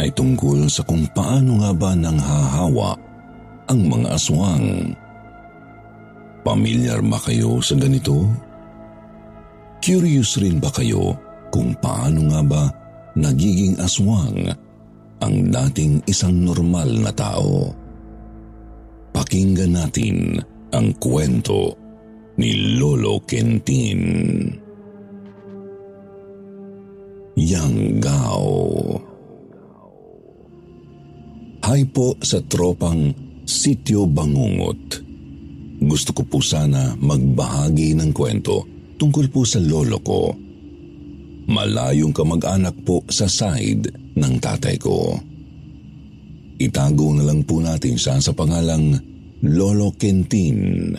ay tungkol sa kung paano nga ba nang hahawa ang mga aswang. Pamilyar ba kayo sa ganito? Curious rin ba kayo kung paano nga ba nagiging aswang ang dating isang normal na tao? Pakinggan natin ang kwento ni Lolo Kentin. Yanggao Hay po sa tropang Sityo Bangungot. Gusto ko po sana magbahagi ng kwento tungkol po sa lolo ko. Malayong kamag-anak po sa side ng tatay ko. Itago na lang po natin siya sa pangalang Lolo Kentin.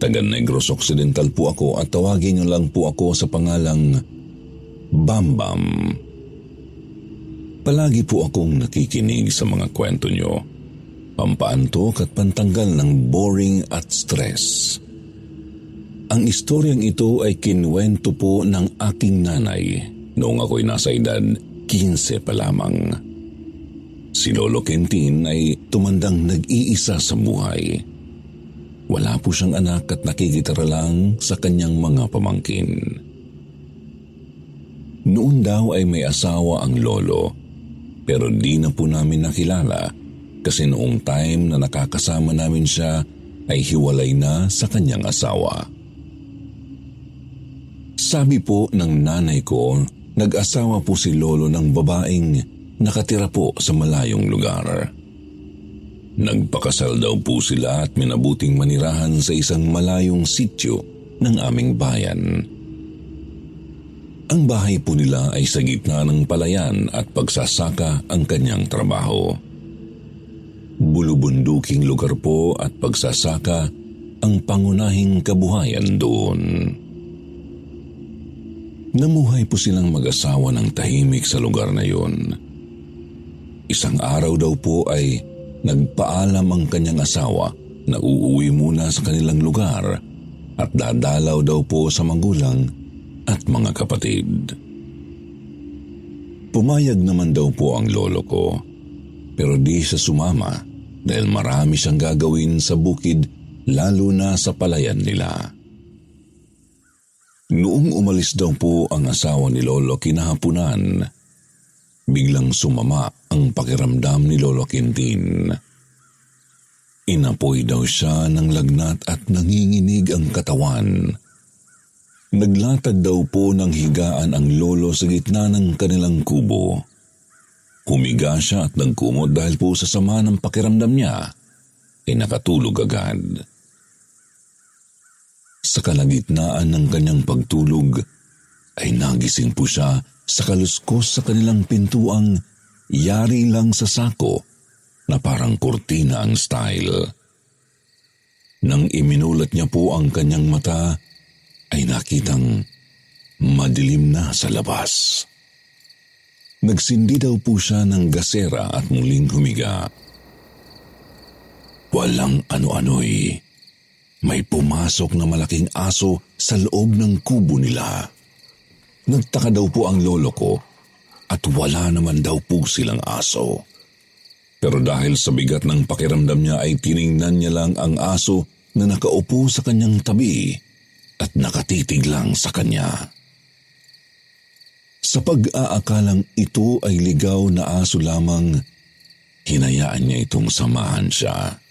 Taga Negros Occidental po ako at tawagin niyo lang po ako sa pangalang Bambam. Palagi po akong nakikinig sa mga kwento niyo. Pampaantok at pantanggal ng boring at stress. Ang istoryang ito ay kinwento po ng aking nanay noong ako'y nasa edad 15 pa lamang. Si Lolo Kentin ay tumandang nag-iisa sa buhay. Wala po siyang anak at nakikitara lang sa kanyang mga pamangkin. Noon daw ay may asawa ang lolo, pero di na po namin nakilala kasi noong time na nakakasama namin siya ay hiwalay na sa kanyang asawa. Sabi po ng nanay ko, nag-asawa po si lolo ng babaeng nakatira po sa malayong lugar. Nagpakasal daw po sila at minabuting manirahan sa isang malayong sityo ng aming bayan. Ang bahay po nila ay sa gitna ng palayan at pagsasaka ang kanyang trabaho. Bulubunduking lugar po at pagsasaka ang pangunahing kabuhayan doon. Namuhay po silang mag-asawa ng tahimik sa lugar na yun. Isang araw daw po ay nagpaalam ang kanyang asawa na uuwi muna sa kanilang lugar at dadalaw daw po sa magulang at mga kapatid. Pumayag naman daw po ang lolo ko, pero di siya sumama dahil marami siyang gagawin sa bukid lalo na sa palayan nila. Noong umalis daw po ang asawa ni Lolo kinahapunan, biglang sumama ang pakiramdam ni Lolo Quintin. Inapoy daw siya ng lagnat at nanginginig ang katawan. Naglatag daw po ng higaan ang lolo sa gitna ng kanilang kubo. Humiga siya at nagkumot dahil po sa sama ng pakiramdam niya, ay nakatulog agad. Sa kalagitnaan ng kanyang pagtulog, ay nagising po siya sa kaluskos sa kanilang pintuang yari lang sa sako na parang kurtina ang style. Nang iminulat niya po ang kanyang mata, ay nakitang madilim na sa labas. Nagsindi daw po siya ng gasera at muling humiga. Walang ano-ano'y may pumasok na malaking aso sa loob ng kubo nila. Nagtaka daw po ang lolo ko at wala naman daw po silang aso. Pero dahil sa bigat ng pakiramdam niya ay tiningnan niya lang ang aso na nakaupo sa kanyang tabi at nakatitig lang sa kanya. Sa pag-aakalang ito ay ligaw na aso lamang, hinayaan niya itong samahan siya.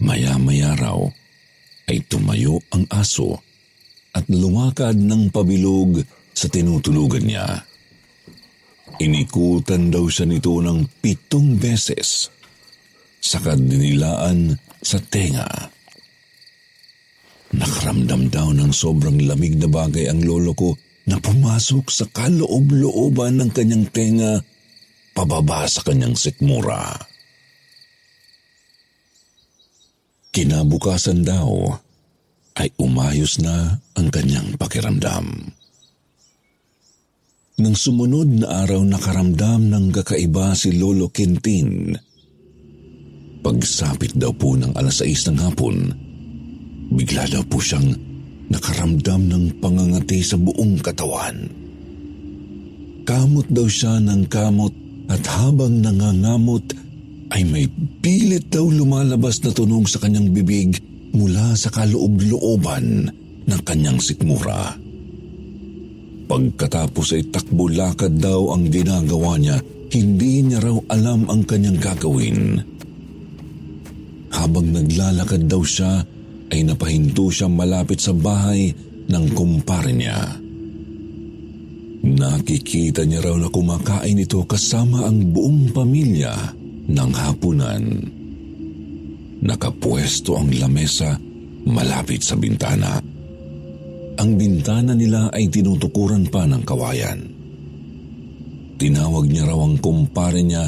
Maya-maya raw ay tumayo ang aso at lumakad ng pabilog sa tinutulugan niya. Inikutan daw siya nito ng pitong beses sa kadilaan sa tenga. Nakaramdam daw ng sobrang lamig na bagay ang lolo ko na pumasok sa kaloob-looban ng kanyang tenga pababa sa kanyang sikmura. Kinabukasan daw ay umayos na ang kanyang pakiramdam. Nang sumunod na araw nakaramdam ng kakaiba si Lolo Quintin. Pagsapit daw po ng alas 6 ng hapon, bigla daw po siyang nakaramdam ng pangangati sa buong katawan. Kamot daw siya ng kamot at habang nangangamot ay may pilit daw lumalabas na tunog sa kanyang bibig mula sa kaloob-looban ng kanyang sikmura. Pagkatapos ay takbo lakad daw ang ginagawa niya, hindi niya raw alam ang kanyang gagawin. Habang naglalakad daw siya, ay napahinto siyang malapit sa bahay ng kumpare niya. Nakikita niya raw na kumakain ito kasama ang buong pamilya ng hapunan. Nakapwesto ang lamesa malapit sa bintana. Ang bintana nila ay tinutukuran pa ng kawayan. Tinawag niya raw ang kumpare niya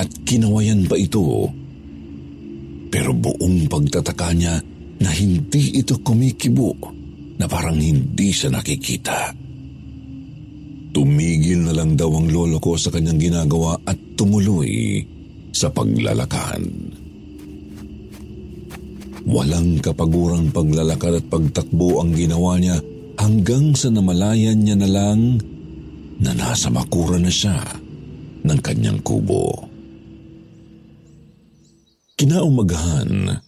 at kinawayan pa ito. Pero buong pagtataka niya na hindi ito kumikibo, na parang hindi siya nakikita. Tumigil na lang daw ang lolo ko sa kanyang ginagawa at tumuloy sa paglalakad. Walang kapagurang paglalakad at pagtakbo ang ginawa niya hanggang sa namalayan niya na lang na nasa makura na siya ng kanyang kubo. Kinaumagahan,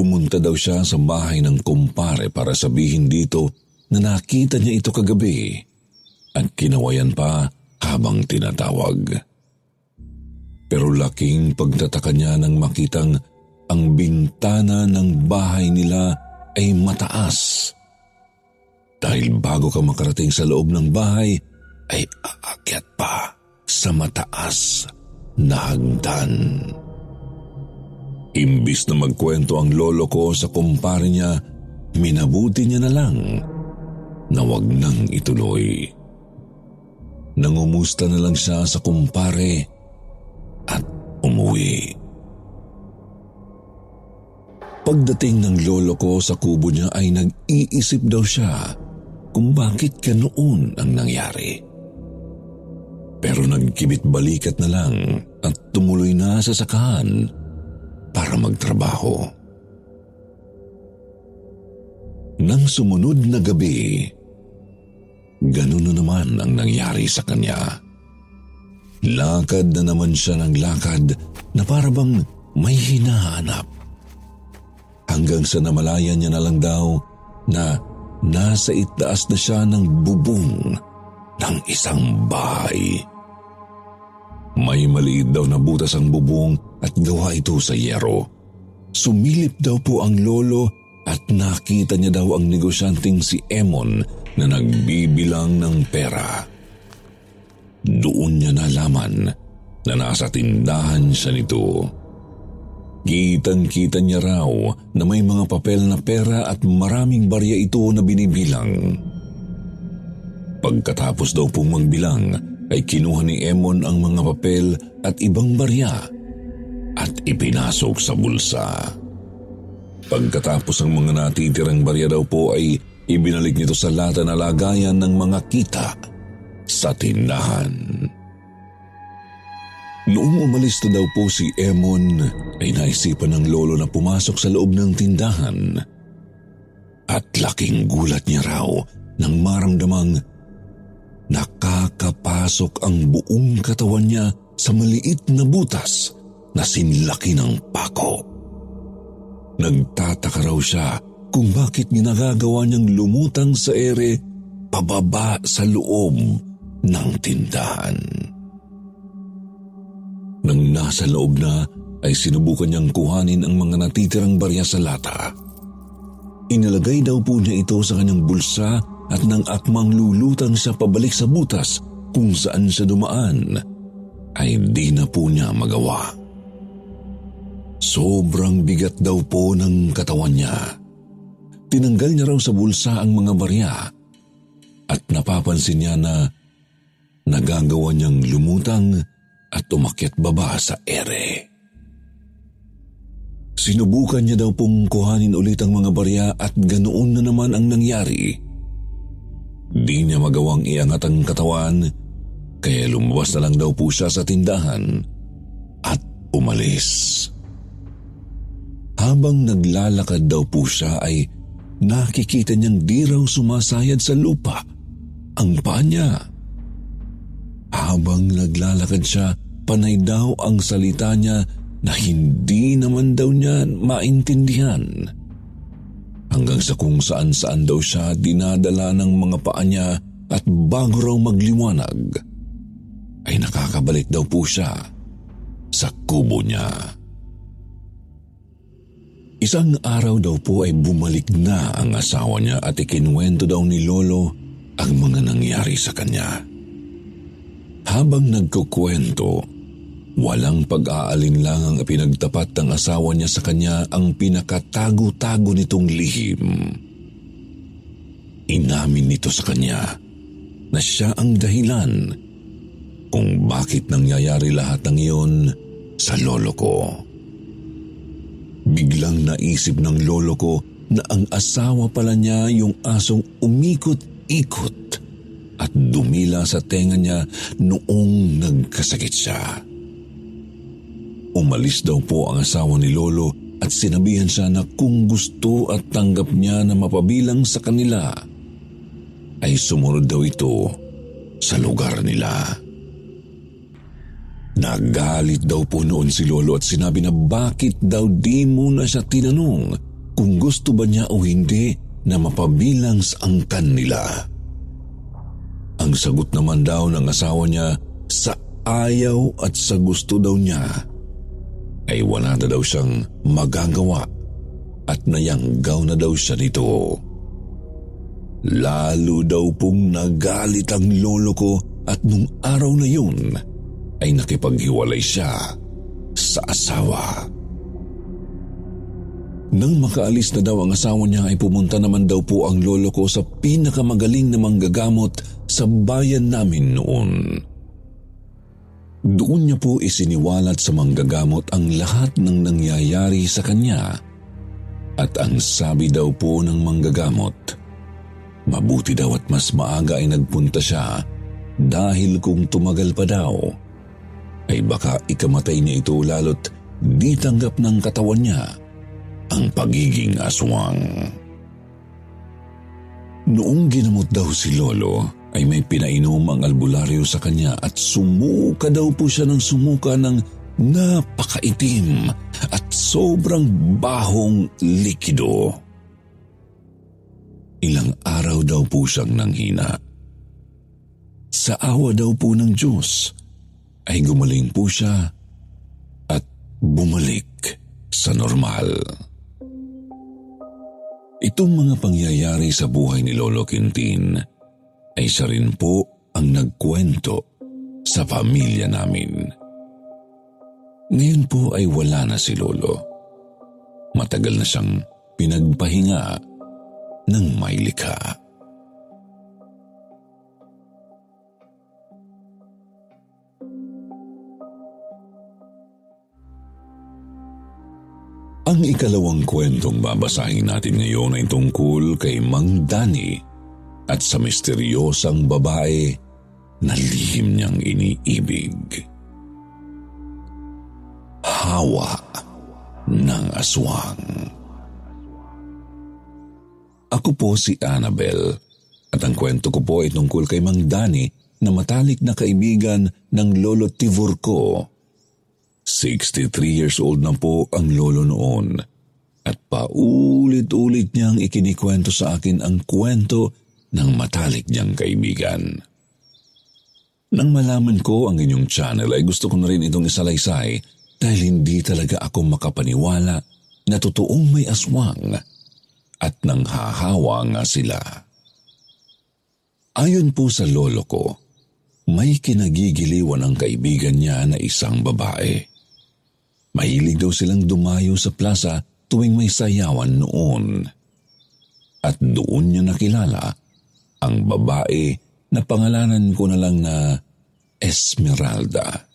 Pumunta daw siya sa bahay ng kumpare para sabihin dito na nakita niya ito kagabi at kinawayan pa habang tinatawag. Pero laking pagtataka niya nang makitang ang bintana ng bahay nila ay mataas. Dahil bago ka makarating sa loob ng bahay, ay aakyat pa sa mataas na hagdan. Imbis na magkwento ang lolo ko sa kumpare niya, minabuti niya na lang na wag nang ituloy. Nangumusta na lang siya sa kumpare at umuwi. Pagdating ng lolo ko sa kubo niya ay nag-iisip daw siya kung bakit ka noon ang nangyari. Pero nagkibit balikat na lang at tumuloy na sa sakahan para magtrabaho. Nang sumunod na gabi, ganun na naman ang nangyari sa kanya. Lakad na naman siya ng lakad na parabang may hinahanap. Hanggang sa namalayan niya na lang daw na nasa itaas na siya ng bubong ng isang bahay. May maliit daw na butas ang bubong at gawa ito sa yero. Sumilip daw po ang lolo at nakita niya daw ang negosyanteng si Emon na nagbibilang ng pera. Doon niya nalaman na nasa tindahan siya nito. Kitang-kita niya raw na may mga papel na pera at maraming barya ito na binibilang. Pagkatapos daw pong magbilang, ay kinuha ni Emon ang mga papel at ibang barya at ipinasok sa bulsa. Pagkatapos ng mga natitirang barya daw po ay ibinalik nito sa lata na lagayan ng mga kita sa tindahan. Noong umalis na daw po si Emon ay naisipan ng lolo na pumasok sa loob ng tindahan at laking gulat niya raw nang maramdamang Nakakapasok ang buong katawan niya sa maliit na butas na sinlaki ng pako. Nagtataka raw siya kung bakit ginagagawa niyang lumutang sa ere pababa sa loob ng tindahan. Nang nasa loob na, ay sinubukan niyang kuhanin ang mga natitirang barya sa lata. Inalagay daw po niya ito sa kanyang bulsa at nang akmang lulutang siya pabalik sa butas kung saan siya dumaan, ay di na po niya magawa. Sobrang bigat daw po ng katawan niya. Tinanggal niya raw sa bulsa ang mga barya at napapansin niya na nagagawa niyang lumutang at umakyat baba sa ere. Sinubukan niya daw pong kuhanin ulit ang mga barya at ganoon na naman ang nangyari. Di niya magawang iangat ang katawan, kaya lumabas na lang daw po siya sa tindahan at umalis. Habang naglalakad daw po siya ay nakikita niyang di raw sumasayad sa lupa ang paa niya. Habang naglalakad siya, panay daw ang salita niya na hindi naman daw niya maintindihan. Hanggang sa kung saan saan daw siya dinadala ng mga paa niya at bago raw magliwanag, ay nakakabalik daw po siya sa kubo niya. Isang araw daw po ay bumalik na ang asawa niya at ikinwento daw ni Lolo ang mga nangyari sa kanya. Habang nagkukwento, walang pag-aalinlang ang pinagtapat ng asawa niya sa kanya ang pinakatago-tago nitong lihim. Inamin nito sa kanya na siya ang dahilan kung bakit nangyayari lahat ng iyon sa lolo ko. Biglang naisip ng lolo ko na ang asawa pala niya yung asong umikot-ikot at dumila sa tenga niya noong nagkasakit siya. Umalis daw po ang asawa ni Lolo at sinabihan siya na kung gusto at tanggap niya na mapabilang sa kanila, ay sumunod daw ito sa lugar nila. Nagalit daw po noon si Lolo at sinabi na bakit daw di muna siya tinanong kung gusto ba niya o hindi na mapabilang sa angkan nila. Ang sagot naman daw ng asawa niya sa ayaw at sa gusto daw niya ay wala na daw siyang magagawa at nayanggaw na daw siya nito. Lalo daw pong nagalit ang lolo ko at nung araw na yun ay nakipaghiwalay siya sa asawa. Nang makaalis na daw ang asawa niya ay pumunta naman daw po ang lolo ko sa pinakamagaling na manggagamot sa bayan namin noon. Doon niya po isiniwalat sa manggagamot ang lahat ng nangyayari sa kanya at ang sabi daw po ng manggagamot, mabuti daw at mas maaga ay nagpunta siya dahil kung tumagal pa daw, ay baka ikamatay niya ito lalo't di tanggap ng katawan niya ang pagiging aswang. Noong ginamot daw si Lolo, ay may pinainom ang albularyo sa kanya at sumuka daw po siya ng sumuka ng napakaitim at sobrang bahong likido. Ilang araw daw po siyang nanghina. Sa awa daw po ng Diyos ay gumaling po siya at bumalik sa normal. Itong mga pangyayari sa buhay ni Lolo Quintin ay siya rin po ang nagkwento sa pamilya namin. Ngayon po ay wala na si Lolo. Matagal na siyang pinagpahinga ng may likha. Ang ikalawang kwentong babasahin natin ngayon ay tungkol kay Mang Dani at sa misteryosang babae na lihim niyang iniibig. Hawa ng aswang. Ako po si Annabel at ang kwento ko po ay tungkol kay Mang Dani na matalik na kaibigan ng lolo Tivor ko 63 years old na po ang lolo noon at paulit-ulit niyang ikinikwento sa akin ang kwento ng matalik niyang kaibigan. Nang malaman ko ang inyong channel ay gusto ko na rin itong isalaysay dahil hindi talaga ako makapaniwala na totoong may aswang at nanghahawa nga sila. Ayon po sa lolo ko, may kinagigiliwan ang kaibigan niya na isang babae. Mahilig daw silang dumayo sa plaza tuwing may sayawan noon. At doon niya nakilala ang babae na pangalanan ko na lang na Esmeralda.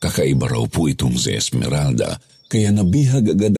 Kakaiba raw po itong si Esmeralda, kaya nabihag agad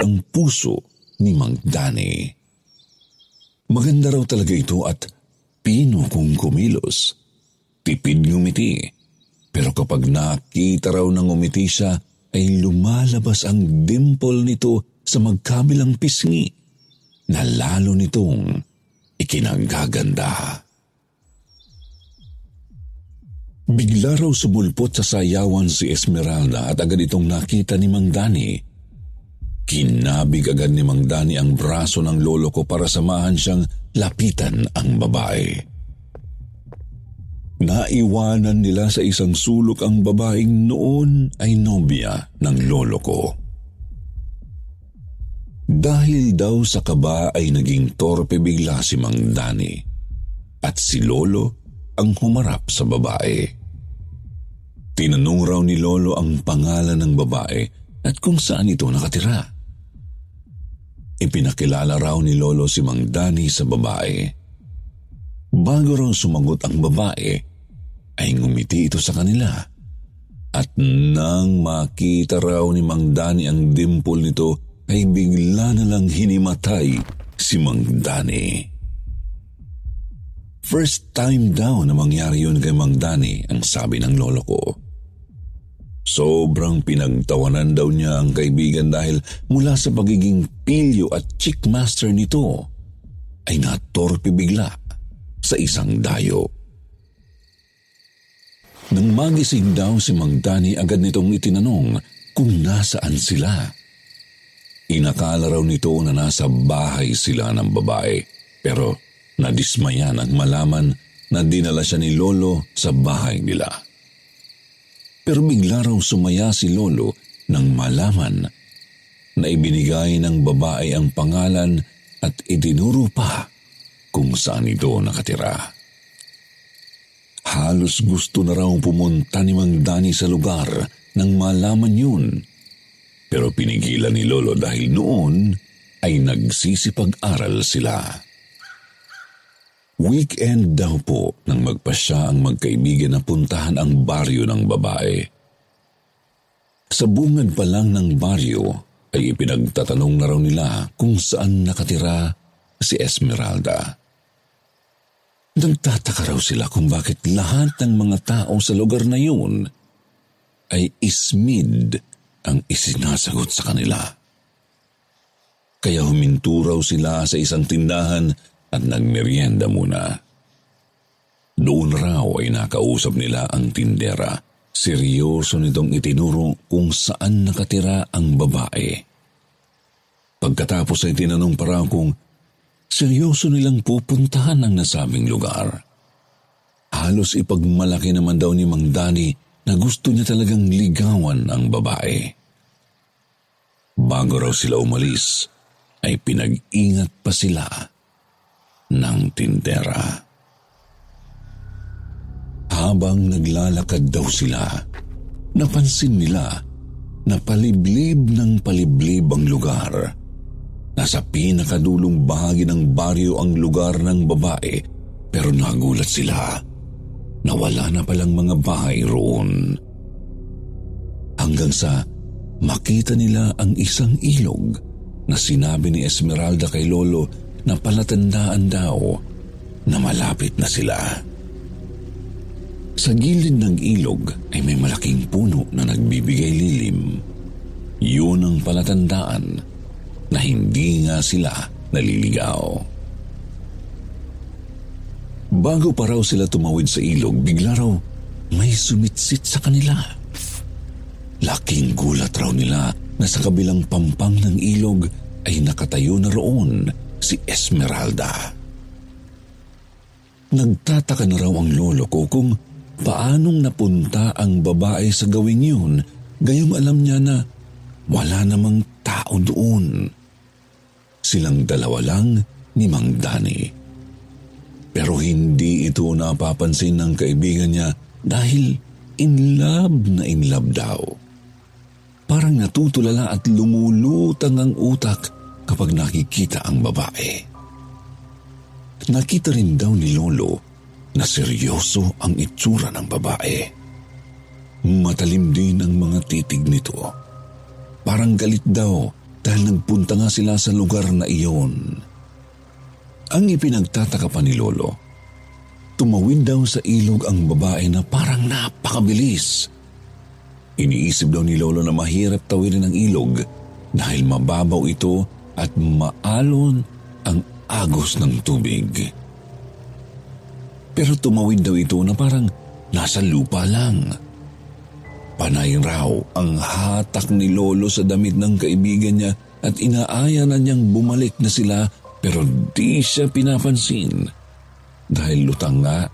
Ang puso ni Mang Dani. Maganda raw talaga ito at pino kung kumilos. Tipid ngumiti. Pero kapag nakita raw ng umiti siya, ay lumalabas ang dimple nito sa magkabilang pisngi na lalo nitong ikinagaganda. Bigla raw sumulpot sa sayawan si Esmeralda at agad itong nakita ni Mang Dani. Kinabig agad ni Mang Dani ang braso ng lolo ko para samahan siyang lapitan ang babae. Naiwanan nila sa isang sulok ang babaeng noon ay nobya ng lolo ko. Dahil daw sa kaba ay naging torpe bigla si Mang Dani at si Lolo ang humarap sa babae. Tinanong raw ni Lolo ang pangalan ng babae at kung saan ito nakatira. Ipinakilala raw ni Lolo si Mang Dani sa babae. Bago raw sumagot ang babae, ay ngumiti ito sa kanila. At nang makita raw ni Mang Dani ang dimple nito, ay bigla na lang hinimatay si Mang Dani. First time daw na mangyari yun kay Mang Dani, ang sabi ng lolo ko. Sobrang pinagtawanan daw niya ang kaibigan dahil mula sa pagiging pilyo at chickmaster nito, ay natorpe bigla sa isang dayo. Nang magising daw si Mang Dani, agad nitong itinanong kung nasaan sila. Inakala raw nito na nasa bahay sila ng babae, pero nadismaya nang malaman na dinala siya ni Lolo sa bahay nila. Pero bigla raw sumaya si Lolo nang malaman na ibinigay ng babae ang pangalan at itinuro pa kung saan ito nakatira. Halos gusto na raw pumunta ni Mang Dani sa lugar nang malaman yun. Pero pinigilan ni Lolo dahil noon ay nagsisipag-aral sila. Weekend daw po nang magpasya ang magkaibigan na puntahan ang baryo ng babae. Sa bungad pa lang ng baryo ay ipinagtatanong na raw nila kung saan nakatira si Esmeralda. Nagtataka raw sila kung bakit lahat ng mga tao sa lugar na yun ay ismid ang isinasagot sa kanila. Kaya huminto raw sila sa isang tindahan at nagmerienda muna. Doon raw ay nakausap nila ang tindera. Seryoso nitong itinuro kung saan nakatira ang babae. Pagkatapos ay tinanong pa raw kung seryoso nilang pupuntahan ang nasabing lugar. Halos ipagmalaki naman daw ni Mang Dani na gusto niya talagang ligawan ang babae. Bago raw sila umalis, ay pinag-ingat pa sila ng tindera. Habang naglalakad daw sila, napansin nila na paliblib ng paliblib ang lugar. Nasa pinakadulong bahagi ng baryo ang lugar ng babae pero nagulat sila na wala na palang mga bahay roon. Hanggang sa makita nila ang isang ilog na sinabi ni Esmeralda kay Lolo na palatandaan daw na malapit na sila. Sa gilid ng ilog ay may malaking puno na nagbibigay lilim. Yun ang palatandaan na hindi nga sila naliligaw. Bago pa raw sila tumawid sa ilog, bigla raw may sumitsit sa kanila. Laking gulat raw nila na sa kabilang pampang ng ilog ay nakatayo na roon si Esmeralda. Nagtataka na raw ang lolo ko kung paanong napunta ang babae sa gawing yun, gayong alam niya na wala namang tao doon. Silang dalawa lang ni Mang Dani. Pero hindi ito napapansin ng kaibigan niya dahil in love na in love daw. Parang natutulala at lumulutang ang utak kapag nakikita ang babae. Nakita rin daw ni Lolo na seryoso ang itsura ng babae. Matalim din ang mga titig nito. Parang galit daw dahil nagpunta nga sila sa lugar na iyon. Ang ipinagtataka pa ni Lolo, tumawid daw sa ilog ang babae na parang napakabilis. Iniisip daw ni Lolo na mahirap tawirin ang ilog dahil mababaw ito at maalon ang agos ng tubig. Pero tumawid daw ito na parang nasa lupa lang. Panay raw ang hatak ni Lolo sa damit ng kaibigan niya at inaaya na niyang bumalik na sila pero di siya pinapansin dahil lutang nga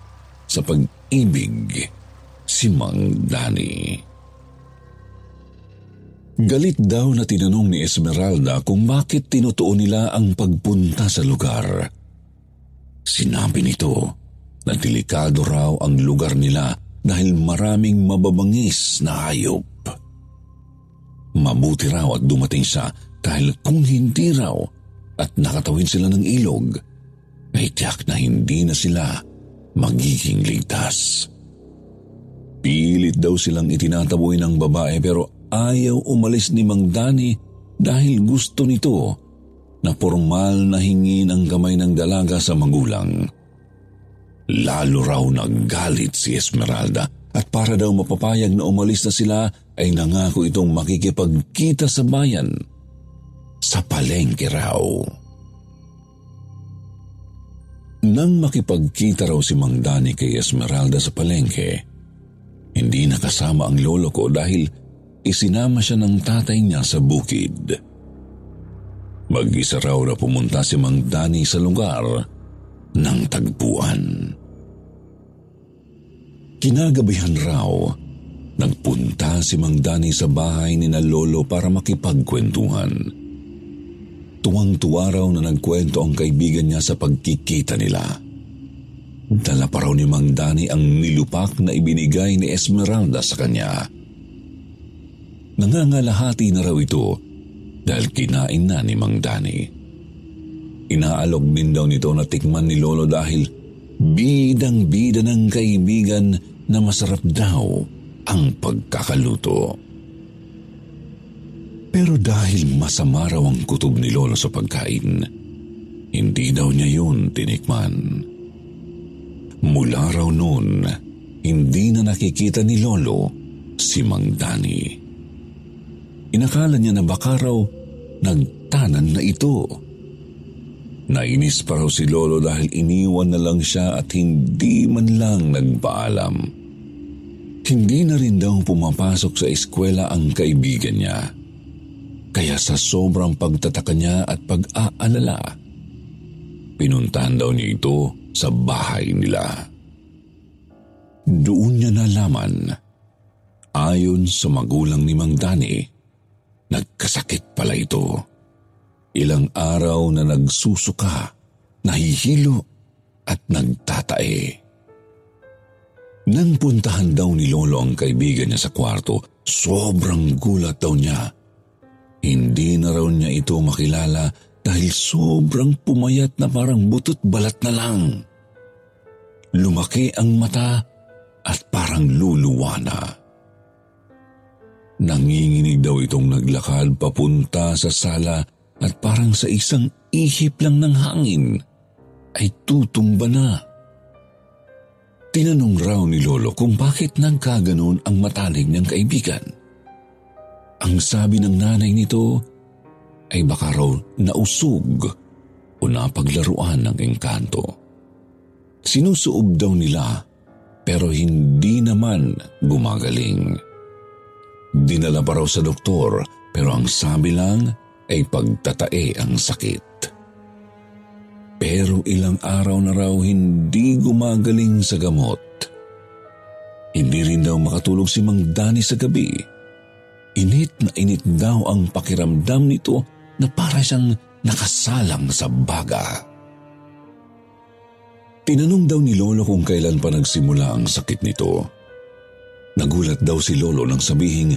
sa pag-ibig si Mang Dani. Galit daw na tinanong ni Esmeralda kung bakit tinutuon nila ang pagpunta sa lugar. Sinabi nito na delikado raw ang lugar nila dahil maraming mababangis na hayop. Mabuti raw at dumating siya dahil kung hindi raw at nakatawid sila ng ilog, ay tiyak na hindi na sila magiging ligtas. Pilit daw silang itinataboy ng babae pero ayaw umalis ni Mang Dani dahil gusto nito na formal na hingin ang kamay ng dalaga sa magulang. Lalo raw naggalit si Esmeralda at para daw mapapayag na umalis na sila ay nangako itong makikipagkita sa bayan sa palengke raw. Nang makipagkita raw si Mang Dani kay Esmeralda sa palengke, hindi nakasama ang lolo ko dahil isinama siya ng tatay niya sa bukid. Mag-isa raw na pumunta si Mang Dani sa lugar ng tagpuan. Kinagabihan raw, nagpunta si Mang Dani sa bahay ni na Lolo para makipagkwentuhan. Tuwang-tuwa raw na nagkwento ang kaibigan niya sa pagkikita nila. Dala pa raw ni Mang Dani ang nilupak na ibinigay ni Esmeralda sa kanya. Nangangalahati na raw ito dahil kinain na ni Mang Dani. Inaalok din daw nito na tikman ni Lolo dahil bidang-bida ng kaibigan na masarap daw ang pagkakaluto. Pero dahil masama raw ang kutob ni Lolo sa pagkain, hindi daw niya yun tinikman. Mula raw noon, hindi na nakikita ni Lolo si Mang Dani. Inakala niya na baka raw nagtanan na ito Nainis pa raw si Lolo dahil iniwan na lang siya at hindi man lang nagpaalam. Hindi na rin daw pumapasok sa eskwela ang kaibigan niya. Kaya sa sobrang pagtataka niya at pag-aalala, pinuntahan daw niya ito sa bahay nila. Doon niya nalaman, ayon sa magulang ni Mang Dani, nagkasakit pala ito. Ilang araw na nagsusuka, nahihilo at nagtatae. Nang puntahan daw ni Lolo ang kaibigan niya sa kwarto, sobrang gulat daw niya. Hindi na raw niya ito makilala dahil sobrang pumayat na parang butot balat na lang. Lumaki ang mata at parang luluwa na. Nanginginig daw itong naglakad papunta sa sala at parang sa isang ihip lang ng hangin ay tutumba na. Tinanong raw ni Lolo kung bakit nagkaganon ang matalig niyang kaibigan. Ang sabi ng nanay nito ay baka raw nausog o napaglaruan ng engkanto. Sinusuob daw nila pero hindi naman gumagaling. Dinala pa raw sa doktor pero ang sabi lang ay pagtatae ang sakit. Pero ilang araw na raw hindi gumagaling sa gamot. Hindi rin daw makatulog si Mang Dani sa gabi. Init na init daw ang pakiramdam nito na para siyang nakasalang sa baga. Tinanong daw ni Lolo kung kailan pa nagsimula ang sakit nito. Nagulat daw si Lolo nang sabihing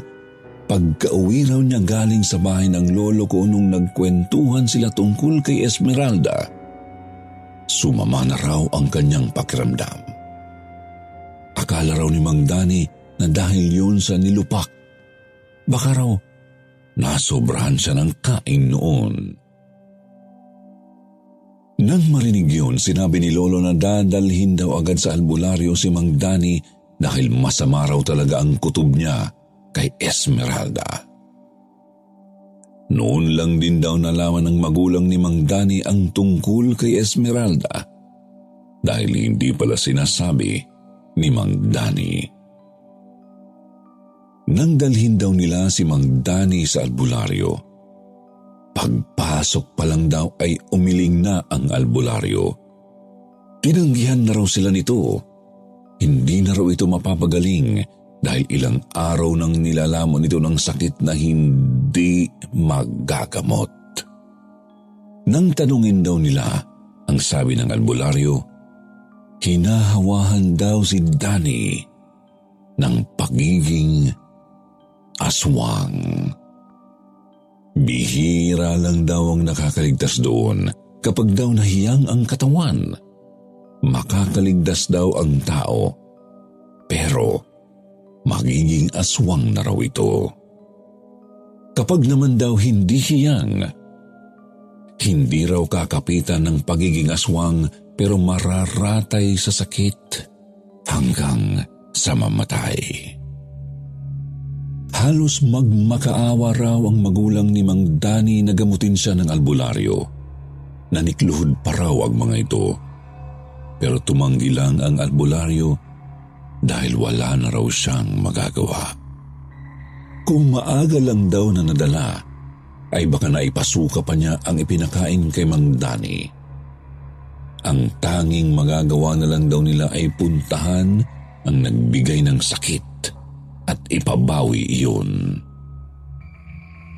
pagka-uwi raw niya galing sa bahay ng lolo ko nung nagkwentuhan sila tungkol kay Esmeralda sumama na raw ang kanyang pakiramdam. Akala raw ni Mang Dani na dahil yun sa nilupak, baka raw nasobrahan siya ng kain noon. Nang marinig yun, sinabi ni Lolo na dadalhin daw agad sa albularyo si Mang Dani dahil masama raw talaga ang kutob niya kay Esmeralda. Noon lang din daw nalaman ng magulang ni Mang Dani ang tungkol kay Esmeralda dahil hindi pala sinasabi ni Mang Dani. Nang dalhin daw nila si Mang Dani sa albularyo, pagpasok pa lang daw ay umiling na ang albularyo. Tinanggihan na raw sila nito. Ito mapapagaling dahil ilang araw nang nilalaman ito ng sakit na hindi magagamot. Nang tanungin daw nila, ang sabi ng albularyo, hinahawahan daw si Danny ng pagiging aswang. Bihira lang daw ang nakakaligtas doon kapag daw nahiyang ang katawan. Makakaligtas daw ang tao. Pero magiging aswang na raw ito. Kapag naman daw hindi hiyang, hindi raw kakapitan ng pagiging aswang pero mararatay sa sakit hanggang sa mamatay. Halos magmakaawa raw ang magulang ni Mang Dani na gamutin siya ng albularyo. Nanikluhod pa raw ang mga ito. Pero tumanggi lang ang albularyo dahil wala na raw siyang magagawa. Kung maaga lang daw na nadala, ay baka naipasuka pa niya ang ipinakain kay Mang Dani. Ang tanging magagawa na lang daw nila ay puntahan ang nagbigay ng sakit at ipabawi iyon.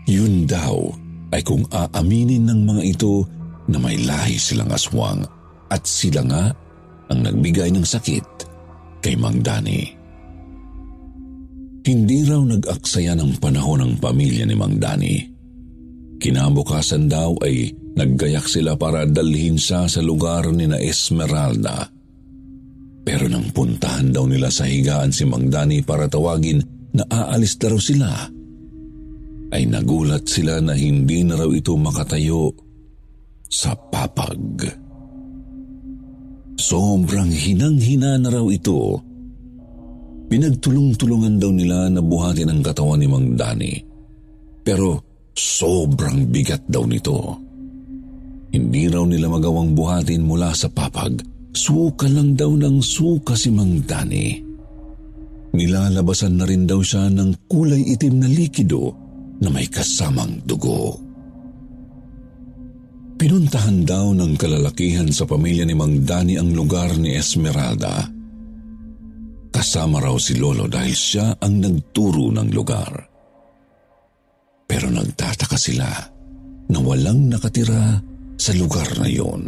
Yun daw ay kung aaminin ng mga ito na may lahi silang aswang at sila nga ang nagbigay ng sakit kay Mang Dani. Hindi raw nag-aksaya ng panahon ng pamilya ni Mang Dani. Kinabukasan daw ay naggayak sila para dalhin siya sa lugar ni na Esmeralda. Pero nang puntahan daw nila sa higaan si Mang Dani para tawagin na aalis na sila, ay nagulat sila na hindi na raw ito makatayo sa papag. Sobrang hinang-hina na raw ito. Pinagtulong-tulungan daw nila na buhatin ang katawan ni Mang Dani. Pero sobrang bigat daw nito. Hindi raw nila magawang buhatin mula sa papag. Suka lang daw ng suka si Mang Dani. Nilalabasan na rin daw siya ng kulay itim na likido na may kasamang dugo. Pinuntahan daw ng kalalakihan sa pamilya ni Mang Dani ang lugar ni Esmeralda. Kasama raw si Lolo dahil siya ang nagturo ng lugar. Pero nagtataka sila na walang nakatira sa lugar na yon.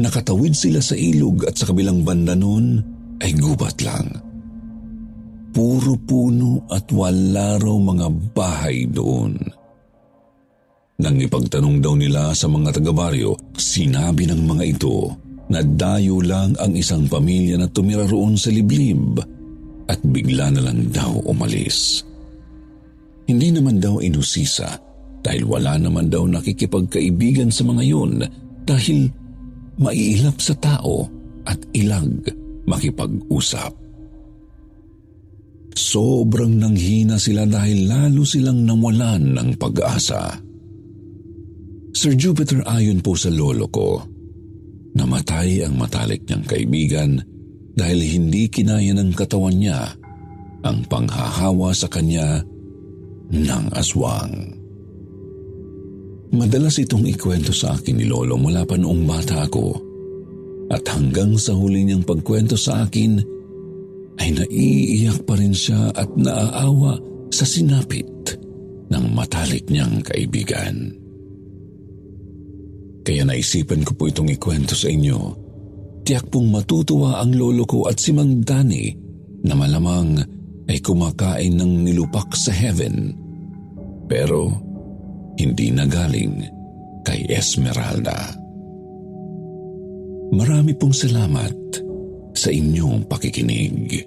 Nakatawid sila sa ilog at sa kabilang banda nun ay gubat lang. Puro puno at wala raw mga bahay doon. Nang ipagtanong daw nila sa mga taga-baryo, sinabi ng mga ito na dayo lang ang isang pamilya na tumira roon sa liblib at bigla na lang daw umalis. Hindi naman daw inusisa dahil wala naman daw nakikipagkaibigan sa mga yun dahil maiilap sa tao at ilag makipag-usap. Sobrang nanghina sila dahil lalo silang nawalan ng pag-asa. Sir Jupiter ayon po sa lolo ko, namatay ang matalik niyang kaibigan dahil hindi kinaya ng katawan niya ang panghahawa sa kanya ng aswang. Madalas itong ikwento sa akin ni Lolo mula pa noong bata ako at hanggang sa huli niyang pagkwento sa akin ay naiiyak pa rin siya at naaawa sa sinapit ng matalik niyang kaibigan. Kaya naisipan ko po itong ikwento sa inyo. Tiyak pong matutuwa ang lolo ko at si Mang Dani na malamang ay kumakain ng nilupak sa heaven. Pero hindi na galing kay Esmeralda. Marami pong salamat sa inyong pakikinig.